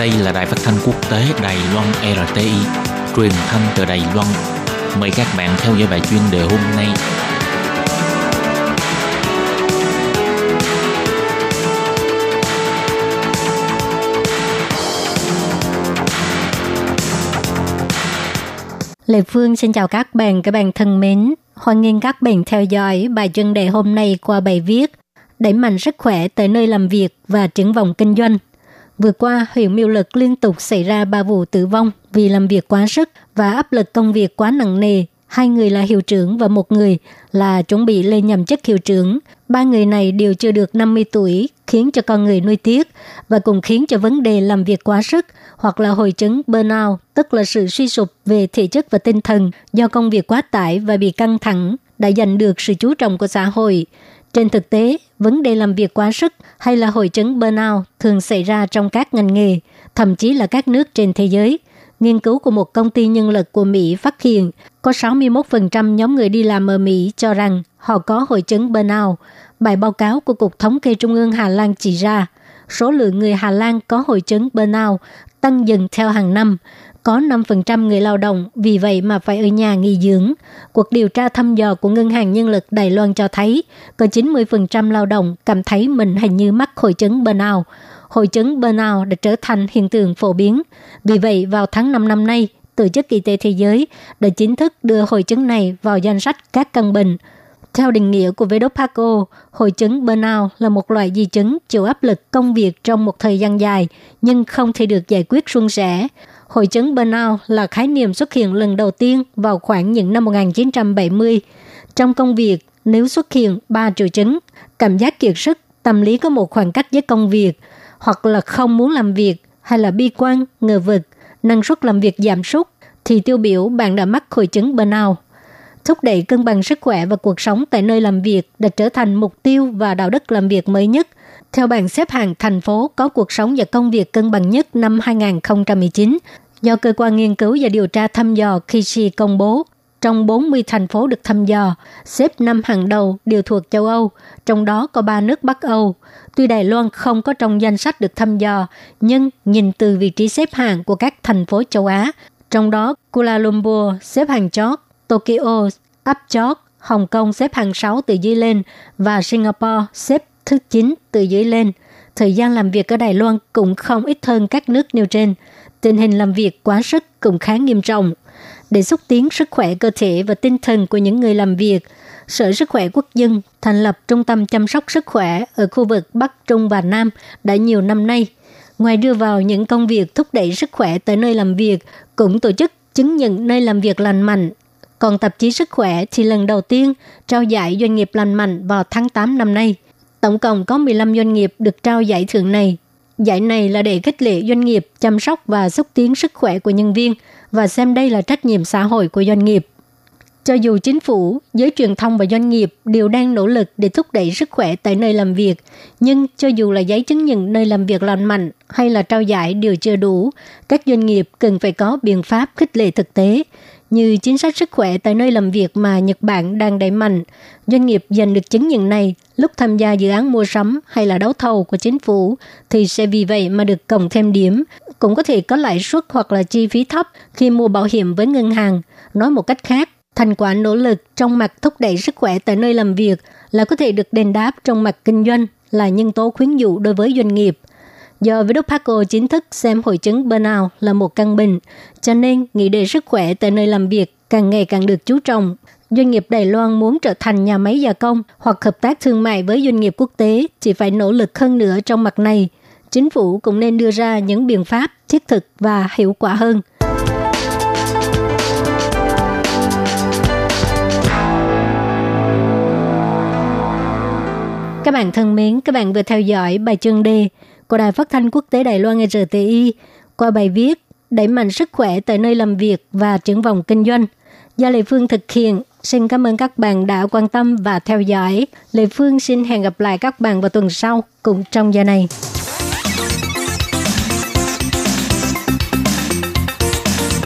Đây là đài phát thanh quốc tế Đài Loan RTI, truyền thanh từ Đài Loan. Mời các bạn theo dõi bài chuyên đề hôm nay. Lê Phương xin chào các bạn, các bạn thân mến. Hoan nghênh các bạn theo dõi bài chuyên đề hôm nay qua bài viết Đẩy mạnh sức khỏe tới nơi làm việc và triển vọng kinh doanh – Vừa qua, huyện Miêu Lực liên tục xảy ra ba vụ tử vong vì làm việc quá sức và áp lực công việc quá nặng nề. Hai người là hiệu trưởng và một người là chuẩn bị lên nhậm chức hiệu trưởng. Ba người này đều chưa được 50 tuổi, khiến cho con người nuôi tiếc và cũng khiến cho vấn đề làm việc quá sức hoặc là hội chứng burnout, tức là sự suy sụp về thể chất và tinh thần do công việc quá tải và bị căng thẳng đã giành được sự chú trọng của xã hội. Trên thực tế, vấn đề làm việc quá sức hay là hội chứng burnout thường xảy ra trong các ngành nghề, thậm chí là các nước trên thế giới. Nghiên cứu của một công ty nhân lực của Mỹ phát hiện có 61% nhóm người đi làm ở Mỹ cho rằng họ có hội chứng burnout. Bài báo cáo của Cục Thống kê Trung ương Hà Lan chỉ ra, số lượng người Hà Lan có hội chứng burnout tăng dần theo hàng năm, có 5% người lao động vì vậy mà phải ở nhà nghỉ dưỡng. Cuộc điều tra thăm dò của Ngân hàng Nhân lực Đài Loan cho thấy có 90% lao động cảm thấy mình hình như mắc hội chứng burnout. Hội chứng burnout đã trở thành hiện tượng phổ biến. Vì vậy, vào tháng 5 năm nay, Tổ chức Y tế Thế giới đã chính thức đưa hội chứng này vào danh sách các căn bệnh. Theo định nghĩa của WHO, hội chứng burnout là một loại di chứng chịu áp lực công việc trong một thời gian dài nhưng không thể được giải quyết suôn sẻ. Hội chứng burnout là khái niệm xuất hiện lần đầu tiên vào khoảng những năm 1970. Trong công việc, nếu xuất hiện ba triệu chứng, cảm giác kiệt sức, tâm lý có một khoảng cách với công việc, hoặc là không muốn làm việc, hay là bi quan, ngờ vực, năng suất làm việc giảm sút, thì tiêu biểu bạn đã mắc hội chứng burnout. Thúc đẩy cân bằng sức khỏe và cuộc sống tại nơi làm việc đã trở thành mục tiêu và đạo đức làm việc mới nhất theo bảng xếp hạng thành phố có cuộc sống và công việc cân bằng nhất năm 2019 do cơ quan nghiên cứu và điều tra thăm dò Kishi công bố. Trong 40 thành phố được thăm dò, xếp năm hàng đầu đều thuộc châu Âu, trong đó có ba nước Bắc Âu. Tuy Đài Loan không có trong danh sách được thăm dò, nhưng nhìn từ vị trí xếp hạng của các thành phố châu Á, trong đó Kuala Lumpur xếp hàng chót, Tokyo áp chót, Hồng Kông xếp hàng 6 từ dưới lên và Singapore xếp thứ 9 từ dưới lên. Thời gian làm việc ở Đài Loan cũng không ít hơn các nước nêu trên. Tình hình làm việc quá sức cũng khá nghiêm trọng. Để xúc tiến sức khỏe cơ thể và tinh thần của những người làm việc, Sở Sức khỏe Quốc dân thành lập trung tâm chăm sóc sức khỏe ở khu vực Bắc, Trung và Nam đã nhiều năm nay. Ngoài đưa vào những công việc thúc đẩy sức khỏe tới nơi làm việc, cũng tổ chức chứng nhận nơi làm việc lành mạnh. Còn tạp chí Sức khỏe thì lần đầu tiên trao giải doanh nghiệp lành mạnh vào tháng 8 năm nay – Tổng cộng có 15 doanh nghiệp được trao giải thưởng này. Giải này là để khích lệ doanh nghiệp chăm sóc và xúc tiến sức khỏe của nhân viên và xem đây là trách nhiệm xã hội của doanh nghiệp. Cho dù chính phủ, giới truyền thông và doanh nghiệp đều đang nỗ lực để thúc đẩy sức khỏe tại nơi làm việc, nhưng cho dù là giấy chứng nhận nơi làm việc lành mạnh hay là trao giải đều chưa đủ, các doanh nghiệp cần phải có biện pháp khích lệ thực tế như chính sách sức khỏe tại nơi làm việc mà Nhật Bản đang đẩy mạnh. Doanh nghiệp giành được chứng nhận này lúc tham gia dự án mua sắm hay là đấu thầu của chính phủ thì sẽ vì vậy mà được cộng thêm điểm, cũng có thể có lãi suất hoặc là chi phí thấp khi mua bảo hiểm với ngân hàng. Nói một cách khác, thành quả nỗ lực trong mặt thúc đẩy sức khỏe tại nơi làm việc là có thể được đền đáp trong mặt kinh doanh là nhân tố khuyến dụ đối với doanh nghiệp – Do WHO chính thức xem hội chứng burnout là một căn bệnh, cho nên nghị đề sức khỏe tại nơi làm việc càng ngày càng được chú trọng. Doanh nghiệp Đài Loan muốn trở thành nhà máy gia công hoặc hợp tác thương mại với doanh nghiệp quốc tế chỉ phải nỗ lực hơn nữa trong mặt này. Chính phủ cũng nên đưa ra những biện pháp thiết thực và hiệu quả hơn. Các bạn thân mến, các bạn vừa theo dõi bài chương đề của Đài Phát thanh Quốc tế Đài Loan RTI qua bài viết Đẩy mạnh sức khỏe tại nơi làm việc và triển vọng kinh doanh. Do Lê Phương thực hiện, xin cảm ơn các bạn đã quan tâm và theo dõi. Lê Phương xin hẹn gặp lại các bạn vào tuần sau cùng trong giờ này.